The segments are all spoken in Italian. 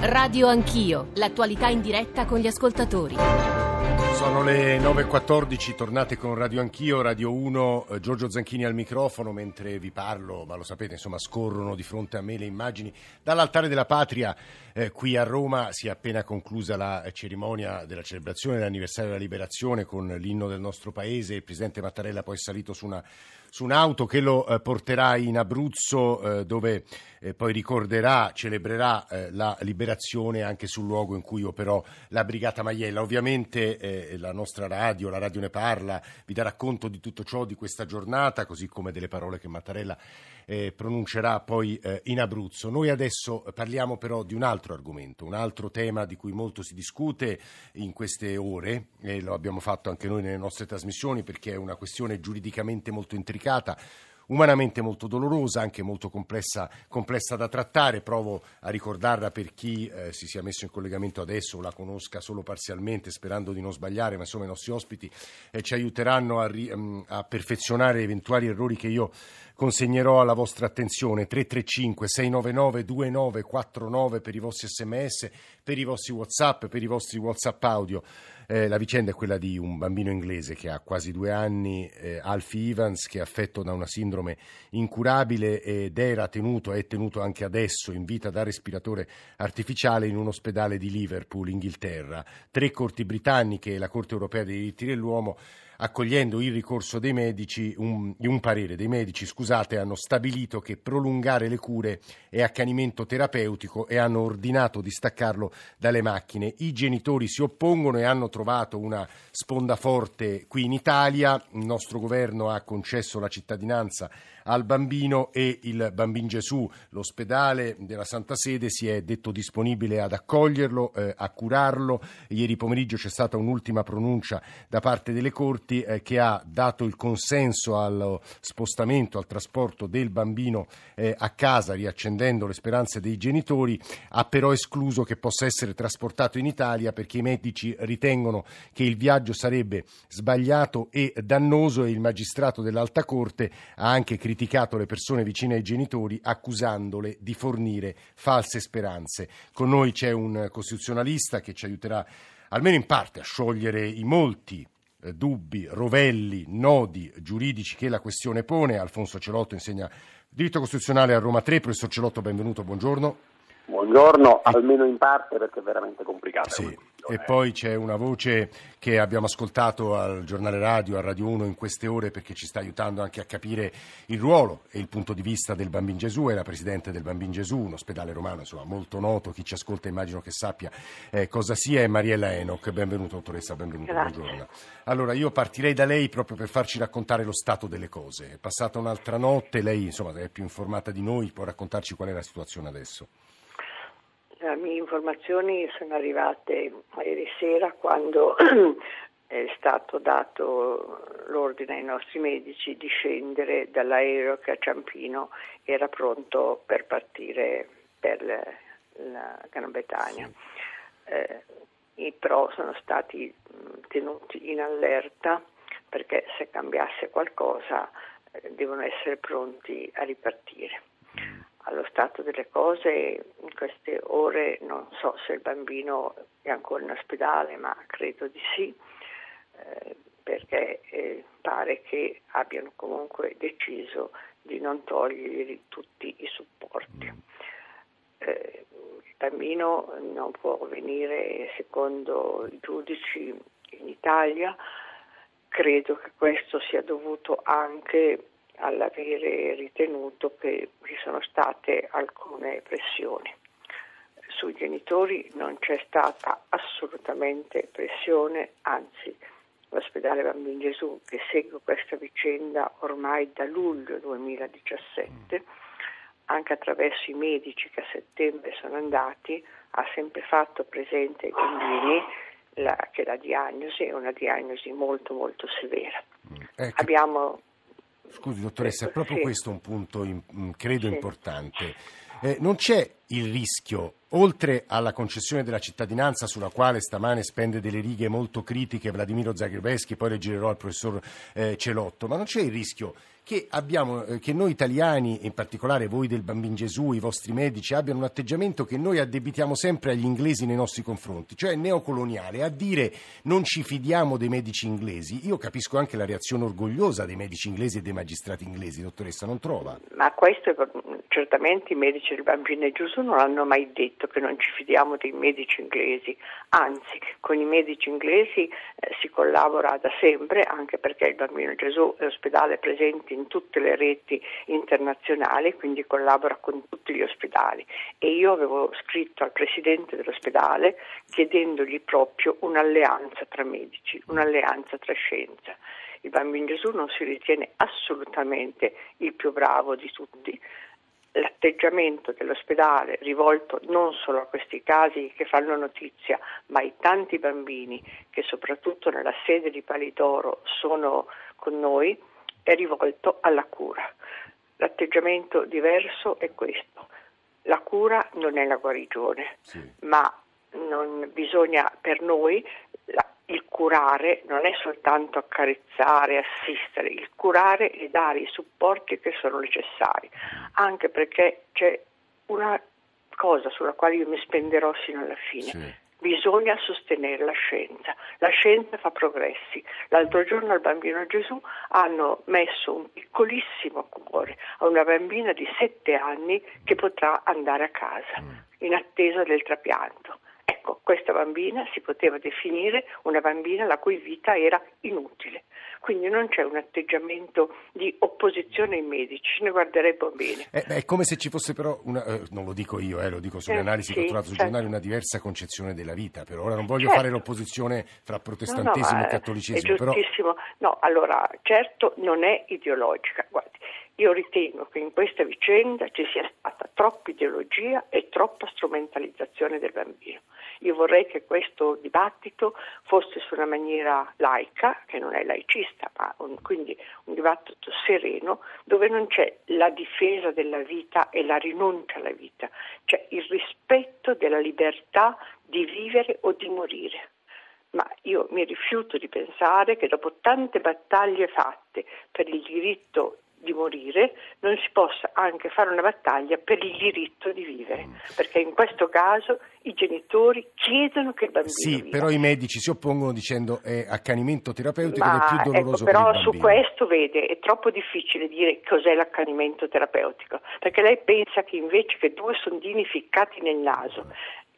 Radio Anch'io, l'attualità in diretta con gli ascoltatori. Sono le 9.14, tornate con Radio Anch'io, Radio 1, eh, Giorgio Zanchini al microfono mentre vi parlo, ma lo sapete, insomma, scorrono di fronte a me le immagini dall'altare della patria. Eh, qui a Roma si è appena conclusa la cerimonia della celebrazione dell'anniversario della liberazione con l'inno del nostro paese. Il presidente Mattarella poi è salito su, una, su un'auto che lo eh, porterà in Abruzzo eh, dove eh, poi ricorderà, celebrerà eh, la liberazione anche sul luogo in cui operò la Brigata Maiella. Ovviamente eh, la nostra radio, la radio ne parla, vi darà conto di tutto ciò di questa giornata, così come delle parole che Mattarella eh, pronuncerà poi in Abruzzo. Noi adesso parliamo però di un altro argomento, un altro tema di cui molto si discute in queste ore e lo abbiamo fatto anche noi nelle nostre trasmissioni perché è una questione giuridicamente molto intricata umanamente molto dolorosa, anche molto complessa, complessa da trattare. Provo a ricordarla per chi eh, si sia messo in collegamento adesso o la conosca solo parzialmente, sperando di non sbagliare, ma insomma i nostri ospiti eh, ci aiuteranno a, ri, um, a perfezionare eventuali errori che io consegnerò alla vostra attenzione 335 699 2949 per i vostri sms, per i vostri whatsapp, per i vostri whatsapp audio. Eh, la vicenda è quella di un bambino inglese che ha quasi due anni, eh, Alfie Evans, che è affetto da una sindrome incurabile ed era tenuto, è tenuto anche adesso in vita da respiratore artificiale in un ospedale di Liverpool, Inghilterra. Tre corti britanniche e la Corte europea dei diritti dell'uomo accogliendo il ricorso dei medici, un, un, parere dei medici, scusate, hanno stabilito che prolungare le cure è accanimento terapeutico e hanno ordinato di staccarlo dalle macchine. I genitori si oppongono e hanno trovato una sponda forte qui in Italia. Il nostro governo ha concesso la cittadinanza al bambino e il Bambin Gesù, l'ospedale della Santa Sede, si è detto disponibile ad accoglierlo, eh, a curarlo. Ieri pomeriggio c'è stata un'ultima pronuncia da parte delle corti eh, che ha dato il consenso allo spostamento, al trasporto del bambino eh, a casa, riaccendendo le speranze dei genitori, ha però escluso che possa essere trasportato in Italia perché i medici ritengono che il viaggio sarebbe sbagliato e dannoso e il magistrato dell'Alta Corte ha anche criticato criticato le persone vicine ai genitori accusandole di fornire false speranze. Con noi c'è un costituzionalista che ci aiuterà almeno in parte a sciogliere i molti eh, dubbi, rovelli, nodi giuridici che la questione pone. Alfonso Celotto insegna diritto costituzionale a Roma 3. Professor Celotto, benvenuto, buongiorno. Buongiorno, almeno in parte perché è veramente complicato. Sì. E poi c'è una voce che abbiamo ascoltato al giornale radio, a Radio 1 in queste ore perché ci sta aiutando anche a capire il ruolo e il punto di vista del Bambin Gesù, è la Presidente del Bambin Gesù, un ospedale romano insomma, molto noto, chi ci ascolta immagino che sappia eh, cosa sia, è Mariella Enoch, benvenuta dottoressa, benvenuta, buongiorno. Allora io partirei da lei proprio per farci raccontare lo stato delle cose, è passata un'altra notte, lei insomma è più informata di noi, può raccontarci qual è la situazione adesso? Le mie informazioni sono arrivate ieri sera quando è stato dato l'ordine ai nostri medici di scendere dall'aereo che a Ciampino era pronto per partire per la Gran Bretagna. Eh, I pro sono stati tenuti in allerta perché se cambiasse qualcosa eh, devono essere pronti a ripartire allo stato delle cose in queste ore non so se il bambino è ancora in ospedale, ma credo di sì, eh, perché eh, pare che abbiano comunque deciso di non togliergli tutti i supporti. Eh, il bambino non può venire secondo i giudici in Italia, credo che questo sia dovuto anche all'avere ritenuto che ci sono state alcune pressioni. Sui genitori non c'è stata assolutamente pressione, anzi l'ospedale Bambino Gesù che segue questa vicenda ormai da luglio 2017, anche attraverso i medici che a settembre sono andati, ha sempre fatto presente ai bambini la, che la diagnosi è una diagnosi molto molto severa. Ecco. Abbiamo Scusi dottoressa, è proprio sì. questo un punto in, mm, credo sì. importante. Eh, non c'è il rischio, oltre alla concessione della cittadinanza sulla quale stamane spende delle righe molto critiche Vladimiro Zagrebeschi, poi le girerò al professor eh, Celotto, ma non c'è il rischio che, abbiamo, eh, che noi italiani, in particolare voi del Bambin Gesù, i vostri medici, abbiano un atteggiamento che noi addebitiamo sempre agli inglesi nei nostri confronti, cioè neocoloniale, a dire non ci fidiamo dei medici inglesi. Io capisco anche la reazione orgogliosa dei medici inglesi e dei magistrati inglesi, dottoressa, non trova? Ma questo certamente i medici del Bambino Gesù non hanno mai detto che non ci fidiamo dei medici inglesi, anzi con i medici inglesi eh, si collabora da sempre anche perché il Bambino Gesù è ospedale presente in tutte le reti internazionali, quindi collabora con tutti gli ospedali e io avevo scritto al presidente dell'ospedale chiedendogli proprio un'alleanza tra medici, un'alleanza tra scienza. Il Bambino Gesù non si ritiene assolutamente il più bravo di tutti, l'atteggiamento dell'ospedale rivolto non solo a questi casi che fanno notizia, ma ai tanti bambini che soprattutto nella sede di Palidoro sono con noi, è rivolto alla cura. L'atteggiamento diverso è questo. La cura non è la guarigione, sì. ma non bisogna per noi la, il curare non è soltanto accarezzare, assistere, il curare è dare i supporti che sono necessari, anche perché c'è una cosa sulla quale io mi spenderò sino alla fine. Sì bisogna sostenere la scienza. La scienza fa progressi. L'altro giorno al bambino Gesù hanno messo un piccolissimo cuore a una bambina di sette anni che potrà andare a casa mm. in attesa del trapianto. Ecco, questa bambina si poteva definire una bambina la cui vita era inutile. Quindi non c'è un atteggiamento di opposizione ai medici, ne guarderebbe bene. Eh, è come se ci fosse però, una, eh, non lo dico io, eh, lo dico sulle eh, analisi sì, che ho trovato sui certo. giornali, una diversa concezione della vita. Per ora non voglio certo. fare l'opposizione fra protestantesimo no, no, e cattolicesimo. È giustissimo. Però... No, allora, certo non è ideologica. Guardi, io ritengo che in questa vicenda ci sia stata troppa ideologia e troppa strumentalizzazione del bambino. Io vorrei che questo dibattito fosse su una maniera laica, che non è laicista, ma un, quindi un dibattito sereno, dove non c'è la difesa della vita e la rinuncia alla vita, c'è il rispetto della libertà di vivere o di morire ma io mi rifiuto di pensare che dopo tante battaglie fatte per il diritto di morire, non si possa anche fare una battaglia per il diritto di vivere, perché in questo caso i genitori chiedono che il bambino Sì, viva. però i medici si oppongono dicendo è accanimento terapeutico Ma, è più ecco, doloroso ecco, però su questo vede, è troppo difficile dire cos'è l'accanimento terapeutico, perché lei pensa che invece che due sondini ficcati nel naso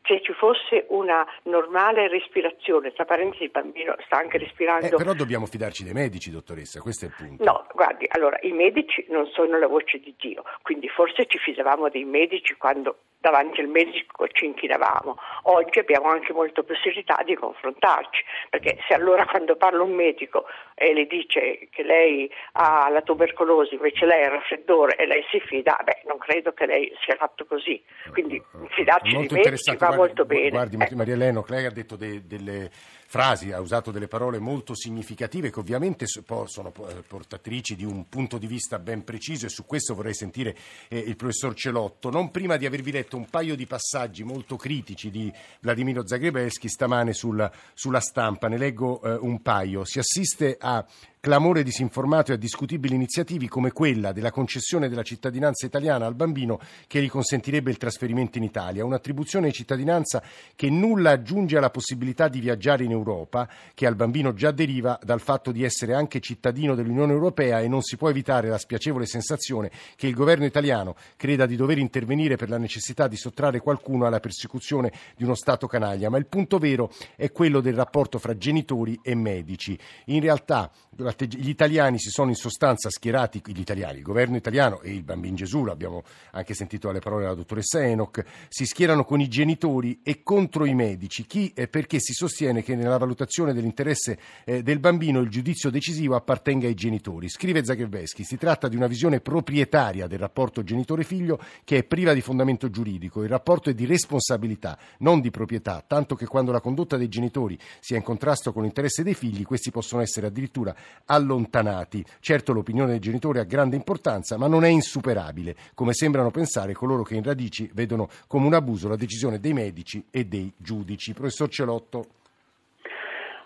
se ci fosse una normale respirazione, tra parentesi il bambino sta anche respirando. Eh, però dobbiamo fidarci dei medici, dottoressa, questo è il punto. No, guardi, allora i medici non sono la voce di Dio, quindi forse ci fidavamo dei medici quando davanti al medico ci inchinavamo. Oggi abbiamo anche molta possibilità di confrontarci, perché se allora quando parla un medico e le dice che lei ha la tubercolosi, invece lei ha il raffreddore e lei si fida, beh, non credo che lei sia fatto così. Quindi fidarci dei medici va molto bene. Guardi, ecco. Maria Eleno, lei ha detto de, delle frasi, ha usato delle parole molto significative che ovviamente sono eh, portatrici di un punto di vista ben preciso e su questo vorrei sentire eh, il professor Celotto. Non prima di avervi letto un paio di passaggi molto critici di Vladimiro Zagrebelski stamane sulla, sulla stampa, ne leggo eh, un paio. Si assiste a clamore disinformato e a discutibili iniziativi come quella della concessione della cittadinanza italiana al bambino che gli consentirebbe il trasferimento in Italia, un'attribuzione di cittadinanza che nulla aggiunge alla possibilità di viaggiare in Europa, che al bambino già deriva dal fatto di essere anche cittadino dell'Unione Europea e non si può evitare la spiacevole sensazione che il governo italiano creda di dover intervenire per la necessità di sottrarre qualcuno alla persecuzione di uno Stato canaglia, ma il punto vero è quello del rapporto fra genitori e medici. In realtà gli italiani si sono in sostanza schierati, gli italiani, il governo italiano e il bambino Gesù, l'abbiamo anche sentito dalle parole della dottoressa Enoch, si schierano con i genitori e contro i medici. Chi? Eh, perché si sostiene che nella valutazione dell'interesse eh, del bambino il giudizio decisivo appartenga ai genitori. Scrive Zagrebeschi, si tratta di una visione proprietaria del rapporto genitore-figlio che è priva di fondamento giuridico. Il rapporto è di responsabilità, non di proprietà, tanto che quando la condotta dei genitori sia in contrasto con l'interesse dei figli, questi possono essere addirittura allontanati. Certo l'opinione dei genitori ha grande importanza, ma non è insuperabile, come sembrano pensare coloro che in radici vedono come un abuso la decisione dei medici e dei giudici. Professor Celotto.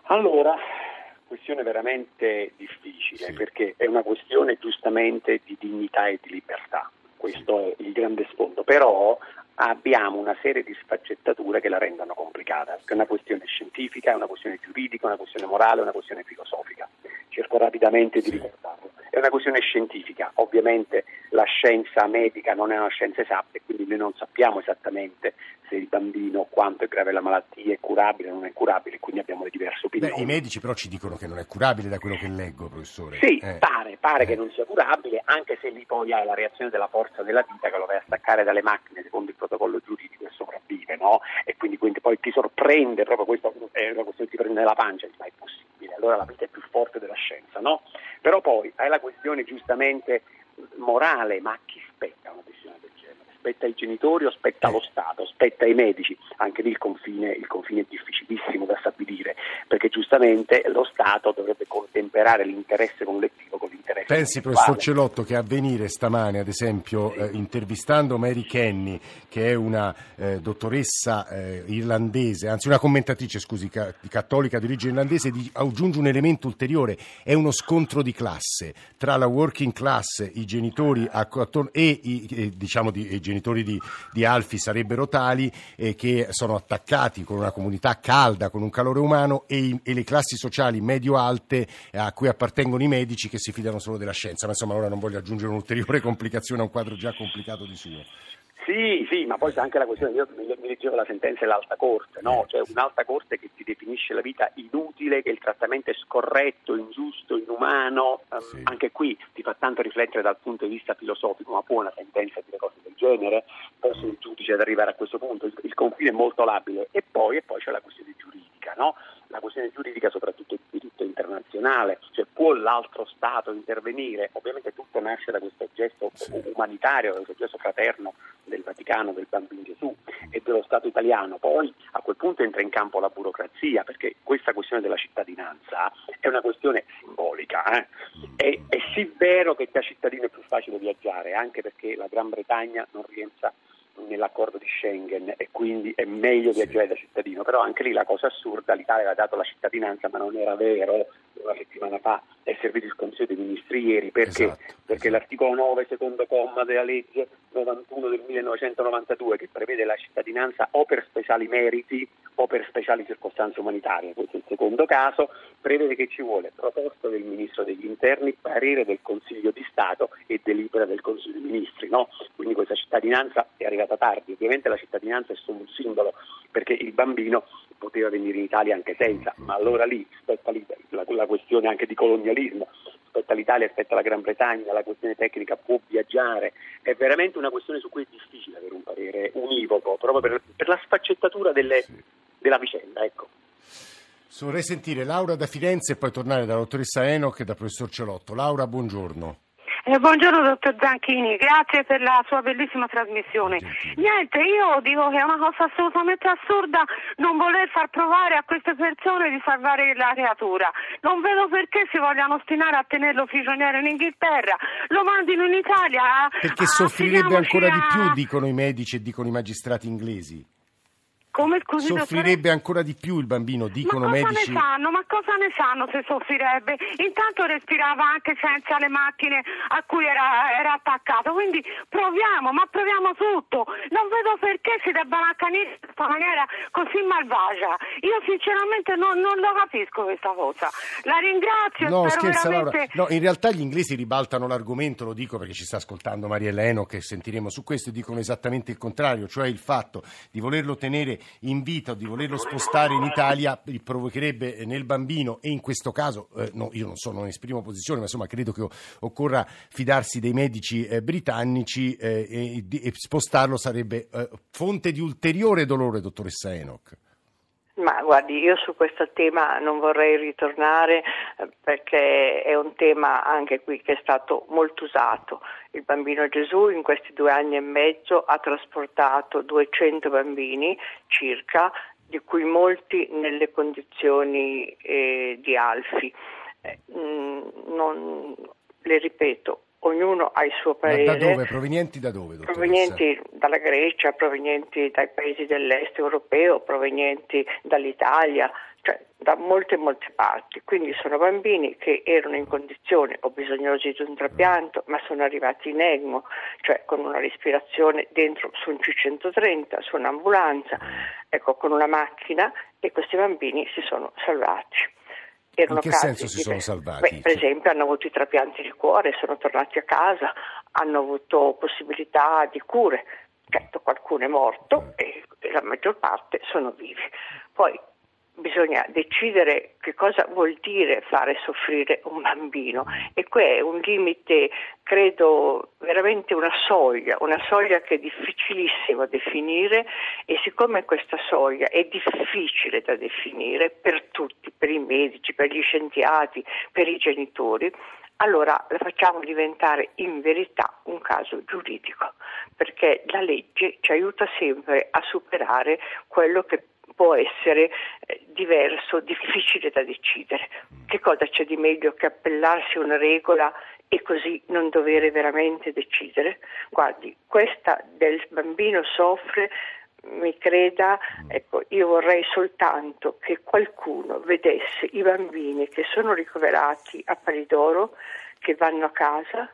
Allora, questione veramente difficile Sì. perché è una questione giustamente di dignità e di libertà. Questo è il grande sfondo, però abbiamo una serie di sfaccettature che la rendono complicata, è una questione scientifica, è una questione giuridica, è una questione morale, è una questione filosofica. Cerco rapidamente di ricordarlo. È una questione scientifica, ovviamente la scienza medica non è una scienza esatta e quindi noi non sappiamo esattamente se il bambino quanto è grave la malattia, è curabile o non è curabile, quindi abbiamo le diverse Beh, opinioni. I medici però ci dicono che non è curabile da quello che leggo, professore. Sì, Eh. pare, pare Eh. che non sia curabile, anche se lì poi hai la reazione della forza della vita che lo vai a staccare dalle macchine secondo il protocollo giuridico e sopravvive, no? E quindi, quindi poi ti sorprende proprio questo, è una questione che ti prende la pancia, ma è possibile, allora la vita è più forte della scienza, no? Però poi hai la questione giustamente morale, ma a chi spetta una decisione? Spetta ai genitori o spetta Eh. allo Stato? Spetta ai medici? Anche lì il confine, il confine è difficilissimo da stabilire, perché giustamente lo Stato dovrebbe contemperare l'interesse collettivo con l'interesse Pensi, professor Celotto, che a venire stamane, ad esempio, eh, intervistando Mary Kenny, che è una eh, dottoressa eh, irlandese, anzi una commentatrice, scusi, ca- cattolica di origine irlandese, di- aggiunge un elemento ulteriore, è uno scontro di classe tra la working class, i genitori a- e i, eh, diciamo di, i genitori di, di Alfi sarebbero tali eh, che sono attaccati con una comunità calda, con un calore umano, e, i- e le classi sociali medio-alte a cui appartengono i medici che si fidano solo della scienza. Ma insomma, ora non voglio aggiungere un'ulteriore complicazione a un quadro già complicato di suo. Sì, sì, ma poi c'è anche la questione, io mi, leggevo la sentenza dell'alta corte, no? Cioè un'alta corte che ti definisce la vita inutile, che il trattamento è scorretto, ingiusto, inumano, ehm, Sì. anche qui ti fa tanto riflettere dal punto di vista filosofico, ma può una sentenza dire cose del genere? Posso il giudice ad arrivare a questo punto? Il, il confine è molto labile e poi, e poi c'è la questione giuridica, no? La questione giuridica soprattutto il diritto internazionale, cioè può l'altro Stato intervenire? Ovviamente tutto nasce da questo gesto Sì. umanitario, da questo gesto fraterno del Vaticano, del Bambino Gesù e dello Stato italiano. Poi a quel punto entra in campo la burocrazia, perché questa questione della cittadinanza è una questione simbolica. eh. È, è sì vero che da cittadino è più facile viaggiare, anche perché la Gran Bretagna non rientra nell'accordo di Schengen e quindi è meglio viaggiare da cittadino, però anche lì la cosa assurda, l'Italia aveva dato la cittadinanza ma non era vero, una settimana fa è servito il Consiglio dei Ministri ieri. Perché, Esatto, perché esatto. l'articolo 9 secondo comma della legge 91 del 1992 che prevede la cittadinanza o per speciali meriti o per speciali circostanze umanitarie, questo è il secondo caso, prevede che ci vuole proposta del Ministro degli Interni, parere del Consiglio di Stato e delibera del Consiglio dei Ministri, no? quindi questa cittadinanza è arrivata tardi, ovviamente la cittadinanza è solo un simbolo perché il bambino poteva venire in Italia anche senza, ma allora lì spetta la, la questione anche di colonialismo, spetta all'Italia, spetta alla Gran Bretagna, la questione tecnica può viaggiare, è veramente una questione su cui è difficile avere un parere univoco, proprio per, per la sfaccettatura delle- della vicenda. Ecco. Vorrei sentire Laura da Firenze e poi tornare dalla dottoressa Enoch e dal professor Celotto. Laura, buongiorno. Eh, buongiorno dottor Zanchini, grazie per la sua bellissima trasmissione. Niente, io dico che è una cosa assolutamente assurda non voler far provare a queste persone di salvare la creatura. Non vedo perché si vogliano ostinare a tenerlo prigioniero in Inghilterra, lo mandino in Italia. Perché soffrirebbe ancora di a- più, dicono i medici e dicono i magistrati inglesi. Come scusi? Soffrirebbe ancora di più il bambino, dicono ma cosa medici. ne sanno? Ma cosa ne sanno se soffrirebbe? Intanto respirava anche senza le macchine a cui era, era attaccato, quindi proviamo, ma proviamo tutto. Non vedo perché si debbano accanire in questa maniera così malvagia. Io sinceramente non, non lo capisco questa cosa. La ringrazio, No, scherza Laura. veramente... No, in realtà gli inglesi ribaltano l'argomento, lo dico perché ci sta ascoltando Mariella Eno che sentiremo su questo e dicono esattamente il contrario, cioè il fatto di volerlo tenere in vita o di volerlo spostare in Italia provocherebbe nel bambino e in questo caso, eh, no, io non so, non esprimo posizione, ma insomma credo che occorra fidarsi dei medici eh, britannici eh, e, e spostarlo sarebbe eh, fonte di ulteriore dolore, dottoressa Enoch. Ma guardi, io su questo tema non vorrei ritornare eh, perché è un tema anche qui che è stato molto usato. Il bambino Gesù in questi due anni e mezzo ha trasportato 200 bambini circa, di cui molti nelle condizioni eh, di Alfi. Eh, mm, non- le ripeto, ognuno ha il suo Ma parere. da dove? Provenienti da dove, dottoressa? Provenienti dalla Grecia, provenienti dai paesi dell'est europeo, provenienti dall'Italia, cioè da molte molte parti, quindi sono bambini che erano in condizione o bisognosi di un trapianto, ma sono arrivati in EGMO, cioè con una respirazione dentro su un C130, su un'ambulanza, ecco, con una macchina e questi bambini si sono salvati. Erano in che senso si sono salvati? Beh, per esempio hanno avuto i trapianti di cuore, sono tornati a casa, hanno avuto possibilità di cure. Certo, qualcuno è morto e la maggior parte sono vivi. Poi bisogna decidere che cosa vuol dire fare soffrire un bambino. E qui è un limite, credo, veramente una soglia, una soglia che è difficilissimo definire e siccome questa soglia è difficile da definire per tutti, per i medici, per gli scienziati, per i genitori, allora la facciamo diventare in verità un caso giuridico, perché la legge ci aiuta sempre a superare quello che può essere eh, diverso, difficile da decidere. Che cosa c'è di meglio che appellarsi a una regola e così non dovere veramente decidere? Guardi, questa del bambino soffre mi creda, ecco, io vorrei soltanto che qualcuno vedesse i bambini che sono ricoverati a Palidoro, che vanno a casa,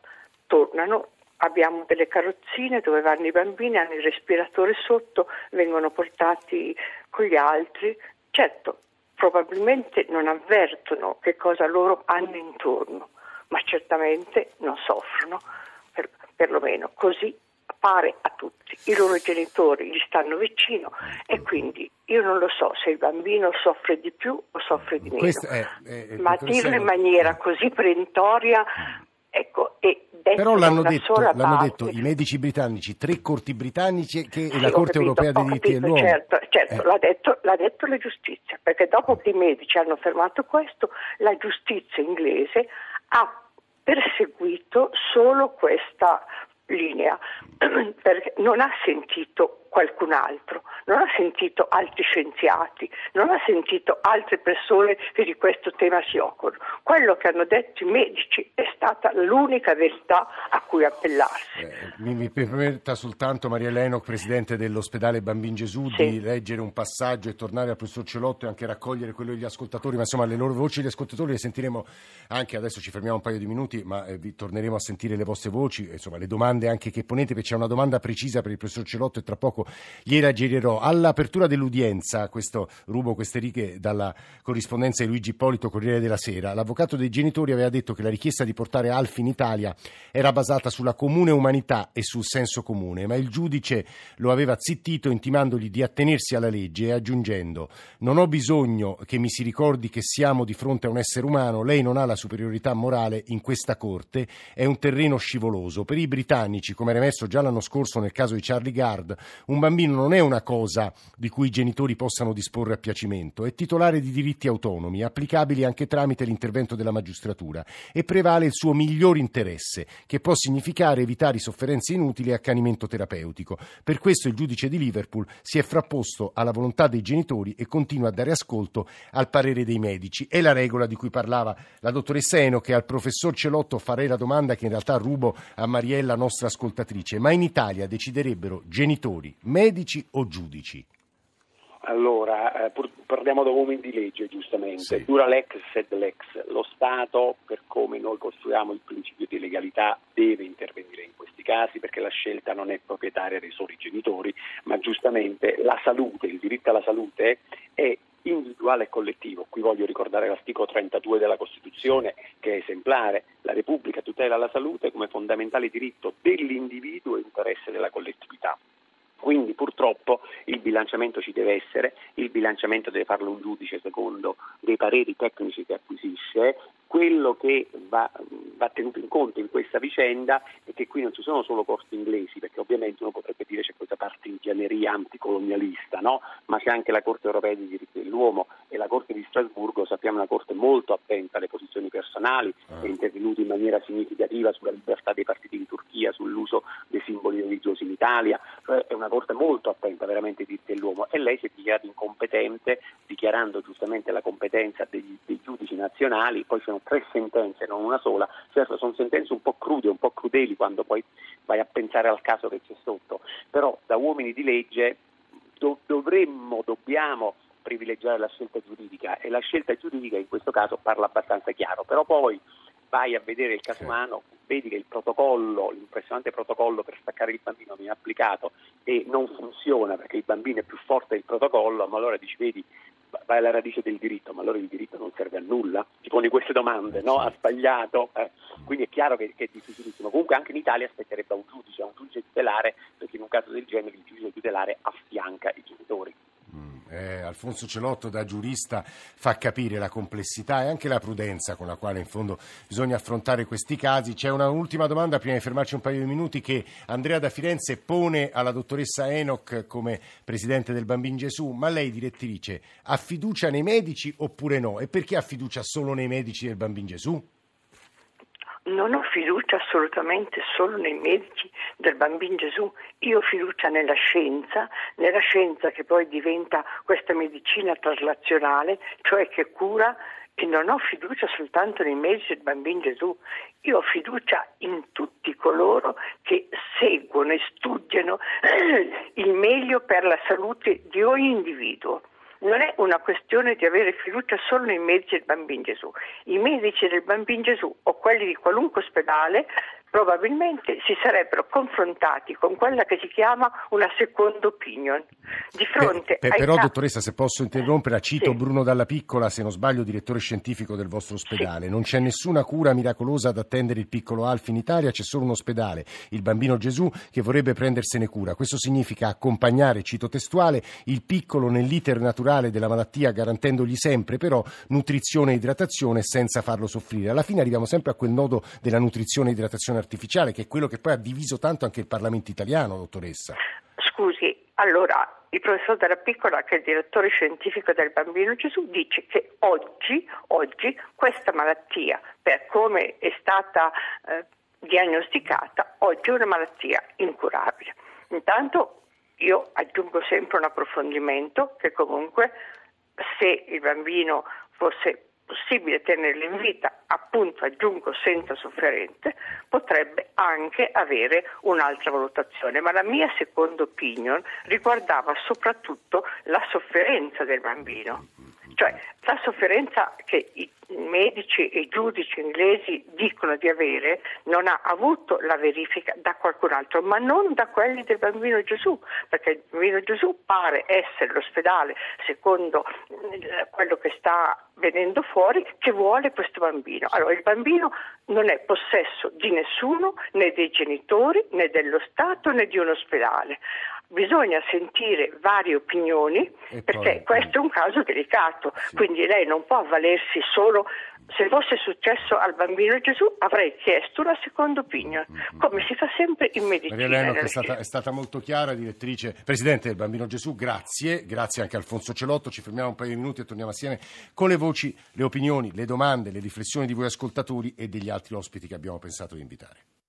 tornano abbiamo delle carrozzine dove vanno i bambini, hanno il respiratore sotto, vengono portati con gli altri. Certo, probabilmente non avvertono che cosa loro hanno intorno, ma certamente non soffrono, per, perlomeno così pare a tutti. I loro genitori gli stanno vicino e quindi io non lo so se il bambino soffre di più o soffre di meno, è, è, è ma dirlo in maniera così perentoria, ecco, e però l'hanno, detto, l'hanno detto, i medici britannici, tre corti britannici che, sì, la Corte capito, europea dei diritti dell'uomo. Certo, certo eh. l'ha, detto, l'ha, detto, la giustizia, perché dopo che i medici hanno fermato questo, la giustizia inglese ha perseguito solo questa linea, perché non ha sentito qualcun altro, non ha sentito altri scienziati, non ha sentito altre persone che di questo tema si occupano. Quello che hanno detto i medici è stata l'unica verità a cui appellarsi. Eh, mi, mi, permetta soltanto Maria Eleno, Presidente dell'ospedale Bambin Gesù, sì. di leggere un passaggio e tornare al professor Celotto e anche raccogliere quello degli ascoltatori, ma insomma le loro voci degli ascoltatori le sentiremo anche, adesso ci fermiamo un paio di minuti, ma eh, vi torneremo a sentire le vostre voci, insomma le domande anche che ponete, perché c'è una domanda precisa per il professor Celotto e tra poco gliela girerò. All'apertura dell'udienza, questo rubo queste righe dalla corrispondenza di Luigi Ippolito, Corriere della Sera, l'avvocato dei genitori aveva detto che la richiesta di portare Alfi in Italia era basata sulla comune umanità e sul senso comune, ma il giudice lo aveva zittito intimandogli di attenersi alla legge e aggiungendo non ho bisogno che mi si ricordi che siamo di fronte a un essere umano, lei non ha la superiorità morale in questa corte, è un terreno scivoloso. Per i britannici, come era emerso già l'anno scorso nel caso di Charlie Gard, un bambino non è una cosa di cui i genitori possano disporre a piacimento, è titolare di diritti autonomi, applicabili anche tramite l'intervento della magistratura e prevale il suo miglior interesse, che può significare evitare sofferenze inutili e accanimento terapeutico. Per questo il giudice di Liverpool si è frapposto alla volontà dei genitori e continua a dare ascolto al parere dei medici. È la regola di cui parlava la dottoressa Eno che al professor Celotto farei la domanda che in realtà rubo a Mariella, nostra ascoltatrice, ma in Italia deciderebbero genitori, medici o giudici? Allora, eh, parliamo da uomini di legge, giustamente. Sì. Dura lex sed lex. Lo Stato, per come noi costruiamo il principio di legalità, deve intervenire in questi casi perché la scelta non è proprietaria dei soli genitori, ma giustamente la salute, il diritto alla salute è individuale e collettivo. Qui voglio ricordare l'articolo 32 della Costituzione che è esemplare. La Repubblica tutela la salute come fondamentale diritto dell'individuo e interesse della collettività. Quindi purtroppo il bilanciamento ci deve essere, il bilanciamento deve farlo un giudice secondo dei pareri tecnici che acquisisce, quello che va, va, tenuto in conto in questa vicenda è che qui non ci sono solo corti inglesi, perché ovviamente uno potrebbe dire c'è questa partigianeria anticolonialista, no? ma c'è anche la Corte europea dei diritti dell'uomo e la Corte di Strasburgo, sappiamo una Corte molto attenta alle posizioni personali, ah. è intervenuta in maniera significativa sulla libertà dei partiti in Turchia, sull'uso dei simboli religiosi in Italia, cioè è una Corte molto attenta veramente ai diritti dell'uomo e lei si è dichiarato incompetente, dichiarando giustamente la competenza degli, dei giudici nazionali, poi sono tre sentenze, non una sola, certo sono sentenze un po' crude, un po' crudeli quando poi vai a pensare al caso che c'è sotto, però da uomini di legge do- dovremmo, dobbiamo privilegiare la scelta giuridica e la scelta giuridica in questo caso parla abbastanza chiaro, però poi vai a vedere il caso umano, vedi che il protocollo, l'impressionante protocollo per staccare il bambino viene applicato e non funziona perché il bambino è più forte del protocollo, ma allora dici vedi vai alla radice del diritto, ma allora il diritto non serve a nulla? Ti poni queste domande, no? Ha sbagliato? Eh. Quindi è chiaro che, che, è difficilissimo. Comunque anche in Italia aspetterebbe un giudice, un giudice tutelare, perché in un caso del genere il giudice tutelare affianca i genitori. Eh, Alfonso Celotto da giurista fa capire la complessità e anche la prudenza con la quale in fondo bisogna affrontare questi casi. C'è un'ultima domanda prima di fermarci un paio di minuti che Andrea da Firenze pone alla dottoressa Enoch come presidente del Bambin Gesù, ma lei direttrice ha fiducia nei medici oppure no? E perché ha fiducia solo nei medici del Bambin Gesù? Non ho fiducia assolutamente solo nei medici del bambino Gesù, io ho fiducia nella scienza, nella scienza che poi diventa questa medicina traslazionale, cioè che cura e non ho fiducia soltanto nei medici del bambino Gesù, io ho fiducia in tutti coloro che seguono e studiano il meglio per la salute di ogni individuo non è una questione di avere fiducia solo nei medici del Bambino Gesù. I medici del Bambino Gesù o quelli di qualunque ospedale probabilmente si sarebbero confrontati con quella che si chiama una second opinion. Di fronte per, per, però, ca- dottoressa, se posso interrompere, cito sì. Bruno Dalla Piccola, se non sbaglio, direttore scientifico del vostro ospedale. Sì. Non c'è nessuna cura miracolosa ad attendere il piccolo Alf in Italia, c'è solo un ospedale, il bambino Gesù, che vorrebbe prendersene cura. Questo significa accompagnare, cito testuale, il piccolo nell'iter naturale della malattia, garantendogli sempre però nutrizione e idratazione senza farlo soffrire. Alla fine arriviamo sempre a quel nodo della nutrizione e idratazione artificiale, che è quello che poi ha diviso tanto anche il Parlamento italiano, dottoressa. Scusi, allora il professor Della Piccola, che è il direttore scientifico del Bambino Gesù, dice che oggi, oggi questa malattia, per come è stata eh, diagnosticata, oggi è una malattia incurabile. Intanto io aggiungo sempre un approfondimento che comunque se il bambino fosse possibile tenerlo in vita, appunto aggiungo senza sofferenze, potrebbe anche avere un'altra valutazione, ma la mia seconda opinion riguardava soprattutto la sofferenza del bambino, cioè la sofferenza che i medici e giudici inglesi dicono di avere non ha avuto la verifica da qualcun altro, ma non da quelli del bambino Gesù, perché il bambino Gesù pare essere l'ospedale, secondo eh, quello che sta venendo fuori, che vuole questo bambino. Allora il bambino non è possesso di nessuno, né dei genitori, né dello Stato, né di un ospedale bisogna sentire varie opinioni e perché poi... questo è un caso delicato, sì. quindi lei non può avvalersi solo se fosse successo al bambino Gesù avrei chiesto una seconda opinione, mm-hmm. come si fa sempre in medicina. Maria Leno è stata, è stata, molto chiara, direttrice, presidente del bambino Gesù, grazie, grazie anche a Alfonso Celotto, ci fermiamo un paio di minuti e torniamo assieme con le voci, le opinioni, le domande, le riflessioni di voi ascoltatori e degli altri ospiti che abbiamo pensato di invitare.